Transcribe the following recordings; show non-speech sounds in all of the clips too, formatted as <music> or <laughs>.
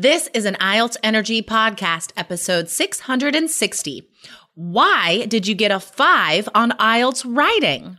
This is an IELTS Energy Podcast, episode 660. Why did you get a five on IELTS writing?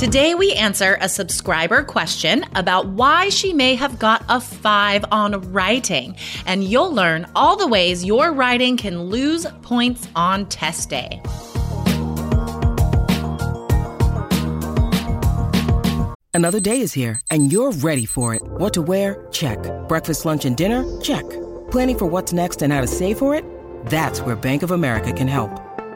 Today, we answer a subscriber question about why she may have got a five on writing, and you'll learn all the ways your writing can lose points on test day. Another day is here, and you're ready for it. What to wear? Check. Breakfast, lunch, and dinner? Check. Planning for what's next and how to save for it? That's where Bank of America can help.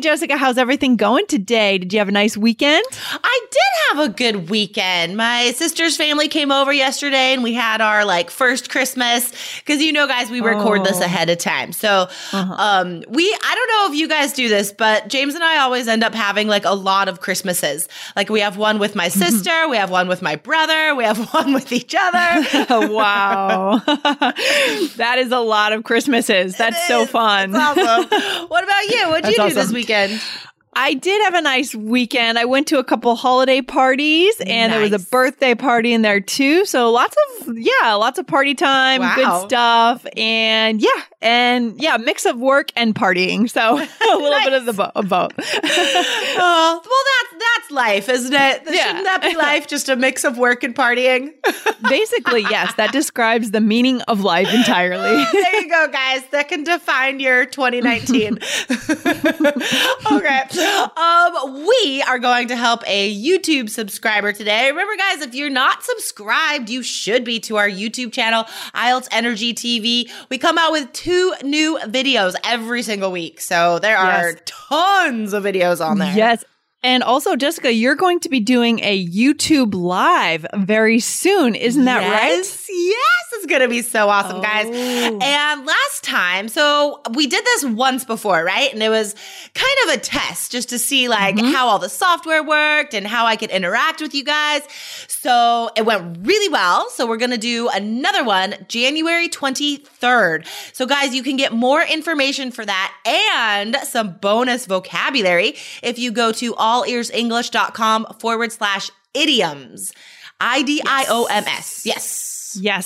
Jessica, how's everything going today? Did you have a nice weekend? I did have a good weekend. My sister's family came over yesterday and we had our like first Christmas because you know, guys, we record oh. this ahead of time. So, uh-huh. um, we, I don't know if you guys do this, but James and I always end up having like a lot of Christmases. Like we have one with my sister, we have one with my brother, we have <laughs> one with each other. <laughs> wow. <laughs> that is a lot of Christmases. That's so fun. Awesome. What about you? What did you do awesome. this weekend? I did have a nice weekend. I went to a couple holiday parties and nice. there was a birthday party in there too. So lots of, yeah, lots of party time, wow. good stuff. And yeah, and yeah, mix of work and partying. So <laughs> a little nice. bit of the bo- both. <laughs> well, that's, life, isn't it? Yeah. Shouldn't that be <laughs> life? Just a mix of work and partying? <laughs> Basically, yes. That describes the meaning of life entirely. <laughs> there you go, guys. That can define your 2019. okay. Um, we are going to help a YouTube subscriber today. Remember, guys, if you're not subscribed, you should be to our YouTube channel, IELTS Energy TV. We come out with two new videos every single week. So there are yes. tons of videos on there. Yes. And also, Jessica, you're going to be doing a YouTube live very soon. Isn't that yes, right? Yes, it's going to be so awesome, oh. guys. And last time, so we did this once before, right? And it was kind of a test just to see like mm-hmm. how all the software worked and how I could interact with you guys. So it went really well. So we're going to do another one January 23rd. So, guys, you can get more information for that and some bonus vocabulary if you go to allearsenglish.com forward slash idioms. I D I O M S. Yes. Yes,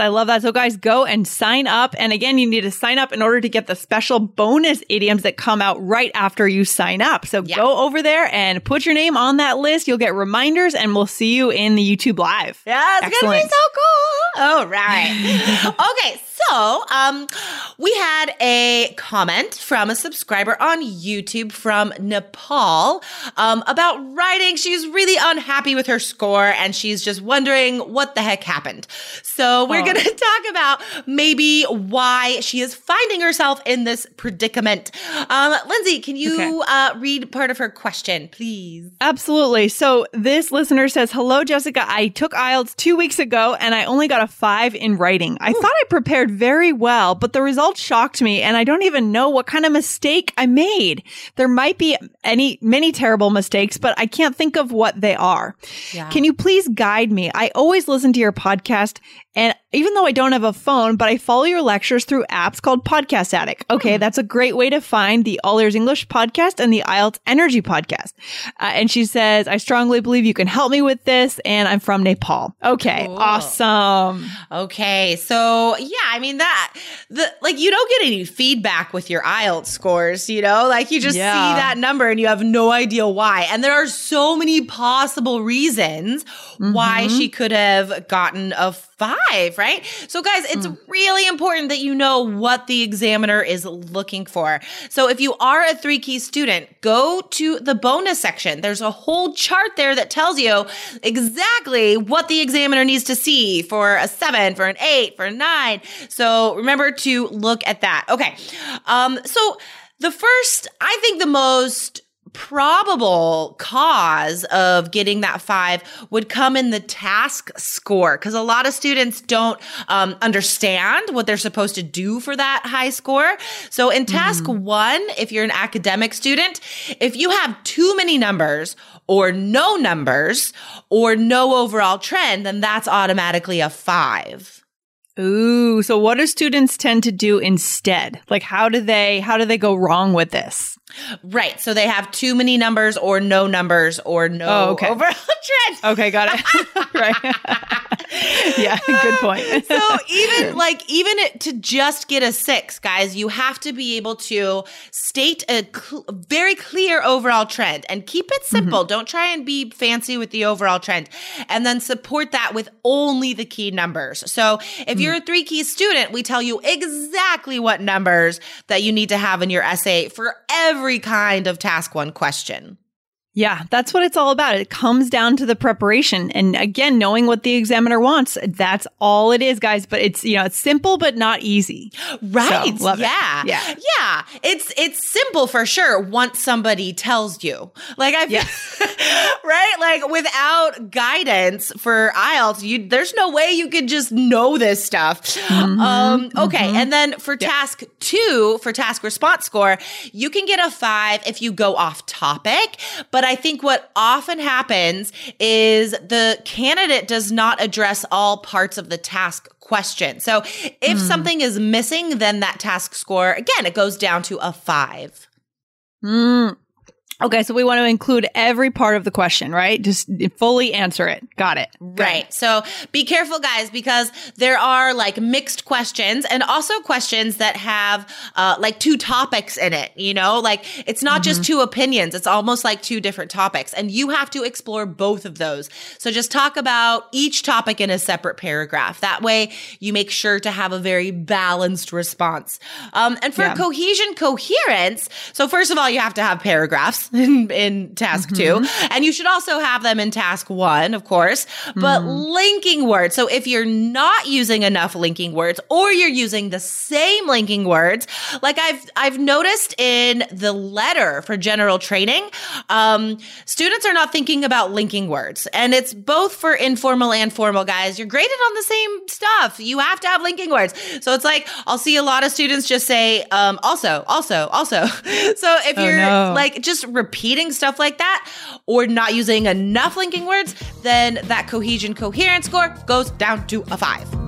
I love that. So, guys, go and sign up. And again, you need to sign up in order to get the special bonus idioms that come out right after you sign up. So, yeah. go over there and put your name on that list. You'll get reminders, and we'll see you in the YouTube Live. Yeah, it's gonna be so cool. All right. <laughs> okay, so, um, we had a comment from a subscriber on YouTube from Nepal um, about writing. She's really unhappy with her score and she's just wondering what the heck happened. So, we're oh. going to talk about maybe why she is finding herself in this predicament. Um, Lindsay, can you okay. uh, read part of her question, please? Absolutely. So, this listener says, Hello, Jessica. I took IELTS two weeks ago and I only got a five in writing. I Ooh. thought I prepared very well, but the results shocked me and I don't even know what kind of mistake I made. There might be any, many terrible mistakes, but I can't think of what they are. Yeah. Can you please guide me? I always listen to your podcast and even though I don't have a phone, but I follow your lectures through apps called Podcast Addict. Okay, hmm. that's a great way to find the All Ears English podcast and the IELTS Energy podcast. Uh, and she says, I strongly believe you can help me with this, and I'm from Nepal. Okay, cool. awesome. Okay, so yeah, I mean that the like you don't get any feedback with your IELTS scores, you know, like you just yeah. see that number and you have no idea why. And there are so many possible reasons mm-hmm. why she could have gotten a five right? So, guys, it's mm. really important that you know what the examiner is looking for. So, if you are a three key student, go to the bonus section. There's a whole chart there that tells you exactly what the examiner needs to see for a seven, for an eight, for a nine. So, remember to look at that. Okay. Um, so, the first, I think the most probable cause of getting that five would come in the task score because a lot of students don't um, understand what they're supposed to do for that high score. So in task mm. one, if you're an academic student, if you have too many numbers or no numbers or no overall trend, then that's automatically a five. Ooh, so what do students tend to do instead? Like how do they how do they go wrong with this? Right. So they have too many numbers or no numbers or no oh, okay. overall trend. <laughs> Okay, got it. <laughs> right. <laughs> yeah, good point. so even like even to just get a 6, guys, you have to be able to state a cl- very clear overall trend and keep it simple. Mm-hmm. Don't try and be fancy with the overall trend. And then support that with only the key numbers. So if mm-hmm. You're a 3 key student, we tell you exactly what numbers that you need to have in your essay for every kind of task one question. Yeah, that's what it's all about. It comes down to the preparation. And again, knowing what the examiner wants. That's all it is, guys. But it's, you know, it's simple, but not easy. Right. So, yeah. It. Yeah. Yeah. It's, it's simple for sure once somebody tells you. Like I've, yeah. <laughs> right? Like without guidance for IELTS, you, there's no way you could just know this stuff. Mm-hmm, um, okay. Mm-hmm. And then for yeah. task two, for task response score, you can get a five if you go off topic, but I think what often happens is the candidate does not address all parts of the task question. So if mm. something is missing, then that task score, again, it goes down to a five. Mm. Okay, so we want to include every part of the question, right? Just fully answer it. Got it. Right. So be careful, guys, because there are like mixed questions and also questions that have uh, like two topics in it. You know, like it's not mm-hmm. just two opinions, it's almost like two different topics. And you have to explore both of those. So just talk about each topic in a separate paragraph. That way you make sure to have a very balanced response. Um, and for yeah. cohesion, coherence, so first of all, you have to have paragraphs <laughs> in, in task mm-hmm. two. And you should also have them in task one, of course, but mm. linking words. So if you're not using enough linking words or you're using the same linking words, like I've, I've noticed in the letter for general training, um, students are not thinking about linking words. And it's both for informal and formal guys. You're graded on the same stuff. You have to have linking words. So it's like, I'll see a lot of students just say, um, also, also, also. <laughs> so if oh, you're no. like just repeating stuff like that or not using enough linking words, then that cohesion coherence score goes down to a five.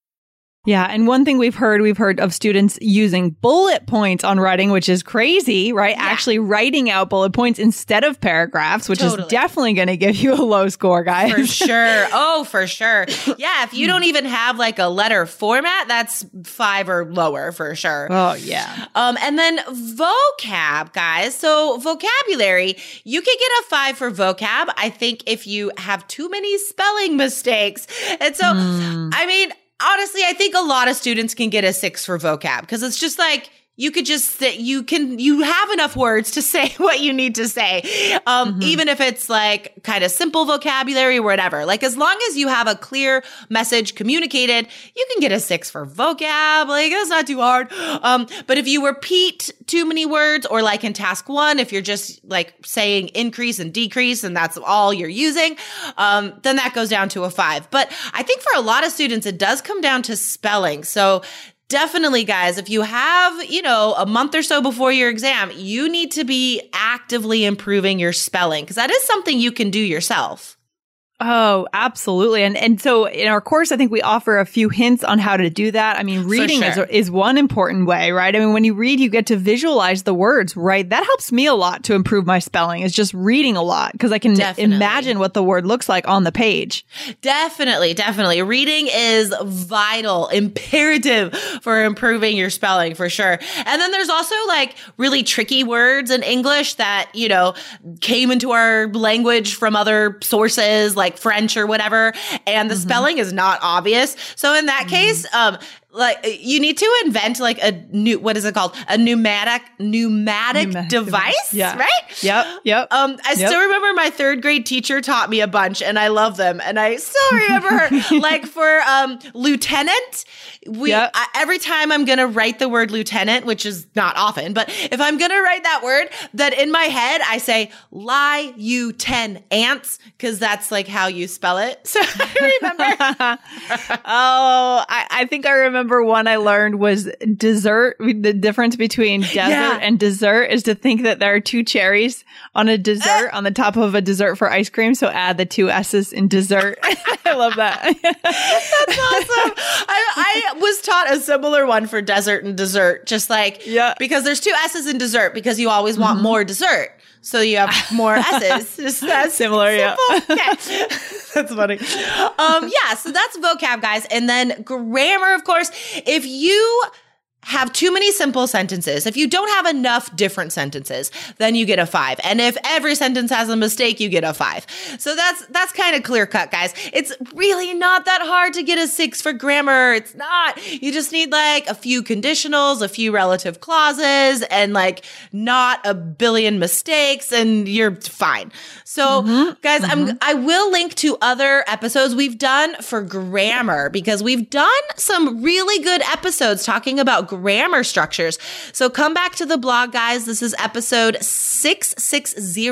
Yeah. And one thing we've heard, we've heard of students using bullet points on writing, which is crazy, right? Yeah. Actually writing out bullet points instead of paragraphs, which totally. is definitely going to give you a low score, guys. For sure. <laughs> Oh, for sure. Yeah. If you don't even have like a letter format, that's five or lower for sure. Oh, yeah. Um, and then vocab, guys. So vocabulary, you can get a five for vocab. I think if you have too many spelling mistakes. And so, mm. I mean, honestly, I think a lot of students can get a six for vocab because it's just like, you could just say you can you have enough words to say <laughs> what you need to say. Um, mm-hmm. even if it's like kind of simple vocabulary or whatever. Like as long as you have a clear message communicated you can get a six for vocab. Like it's not too hard. Um, but if you repeat too many words or like in task one if you're just like saying increase and decrease and that's all you're using um, then that goes down to a five. But i think for a lot of students it does come down to spelling. So definitely guys if you have you know a month or so before your exam you need to be actively improving your spelling because that is something you can do yourself Oh, absolutely. And and so in our course, I think we offer a few hints on how to do that. I mean, reading sure. is is one important way, right? I mean, when you read, you get to visualize the words, right? That helps me a lot to improve my spelling. Is just reading a lot because I can Definitely. imagine what the word looks like on the page. Definitely, definitely. Reading is vital, imperative for improving your spelling for sure. And then there's also like really tricky words in English that, you know, came into our language from other sources like French or whatever, and the spelling is not obvious. So in that case, um, like you need to invent like a new what is it called a pneumatic pneumatic, Pneumatic device, device. Yeah. right Yep. Yep. um, I Yep. still remember my third grade teacher taught me a bunch, and I love them. And I still remember her, <laughs> like for um, lieutenant. We Yep. I, every time I'm gonna write the word lieutenant, which is not often, but if I'm gonna write that word, that in my head I say lie you ten ants because that's like how you spell it. <laughs> So I remember. <laughs> Oh, I, I think I remember one I learned was dessert. The difference between desert Yeah. and dessert is to think that there are two cherries on a dessert on the top of a dessert for ice cream. So add the two S's in dessert. <laughs> I love that. That's awesome. I, I was taught a similar one for desert and dessert, just like Yeah. because there's two S's in dessert because you always want more dessert. So you have more <laughs> S's. Just that's Similar, yeah. Okay. <laughs> that's funny. Um, yeah, so that's vocab, guys. And then grammar, of course. If you have too many simple sentences, if you don't have enough different sentences, then you get a five. And if every sentence has a mistake, you get a five. So that's that's kind of clear cut, guys. It's really not that hard to get a six for grammar. It's not. You just need like a few conditionals, a few relative clauses, and like not a billion mistakes, and you're fine. So, mm-hmm. guys, I'm mm-hmm. I will link to other episodes we've done for grammar because we've done some really good episodes talking about grammar structures. So come back to the blog, guys. This is episode 660,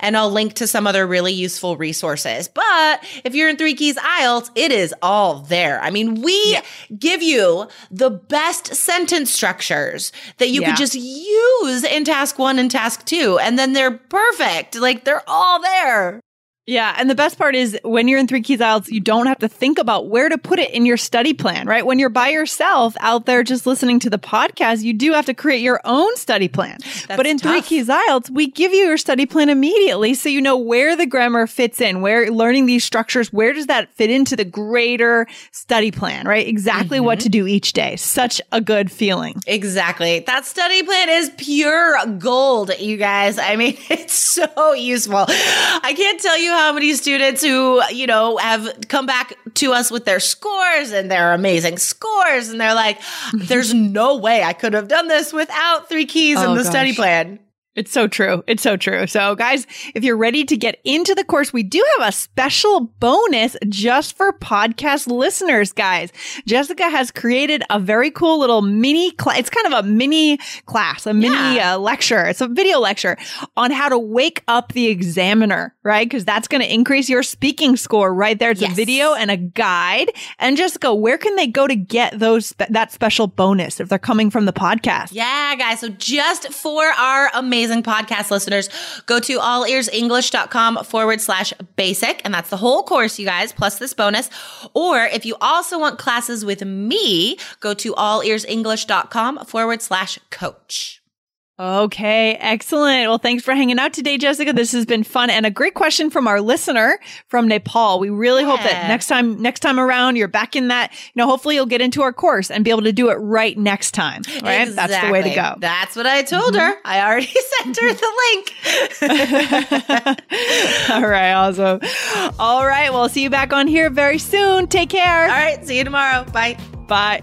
and I'll link to some other really useful resources. But if you're in Three Keys IELTS, it is all there. I mean, we give you the best sentence structures that you Yeah. could just use in task one and task two, and then they're perfect. Like they're all there. Yeah. And the best part is when you're in Three Keys IELTS, you don't have to think about where to put it in your study plan, right? When you're by yourself out there just listening to the podcast, you do have to create your own study plan. but in Three tough. Keys IELTS, we give you your study plan immediately so you know where the grammar fits in, where learning these structures, where does that fit into the greater study plan, right? Exactly what mm-hmm. to do each day. Such a good feeling. Exactly. That study plan is pure gold, you guys. I mean, <laughs> it's so useful. I can't tell you how many students who, you know, have come back to us with their scores and their amazing scores. And they're like, there's no way I could have done this without three keys Oh, in the study plan. It's so true. It's so true. So guys, if you're ready to get into the course, we do have a special bonus just for podcast listeners, guys. Jessica has created a very cool little mini class. It's kind of a mini class, a mini Yeah. uh, lecture. It's a video lecture on how to wake up the examiner, right? Because that's going to increase your speaking score right there. It's a video and a guide. And Jessica, where can they go to get those, that special bonus if they're coming from the podcast? Yeah, guys. So just for our amazing podcast listeners, go to allearsenglish.com forward slash basic. And that's the whole course, you guys, plus this bonus. Or if you also want classes with me, go to allearsenglish.com forward slash coach. Okay, excellent. Well, thanks for hanging out today, Jessica. This has been fun and a great question from our listener from Nepal. We really hope that next time, next time around, you're back in that. You know, hopefully you'll get into our course and be able to do it right next time. Right? That's the way to go. That's what I told mm-hmm. her. I already <laughs> sent her the link. <laughs> All right, awesome. All right, well, see you back on here very soon. Take care. All right. See you tomorrow. Bye. Bye.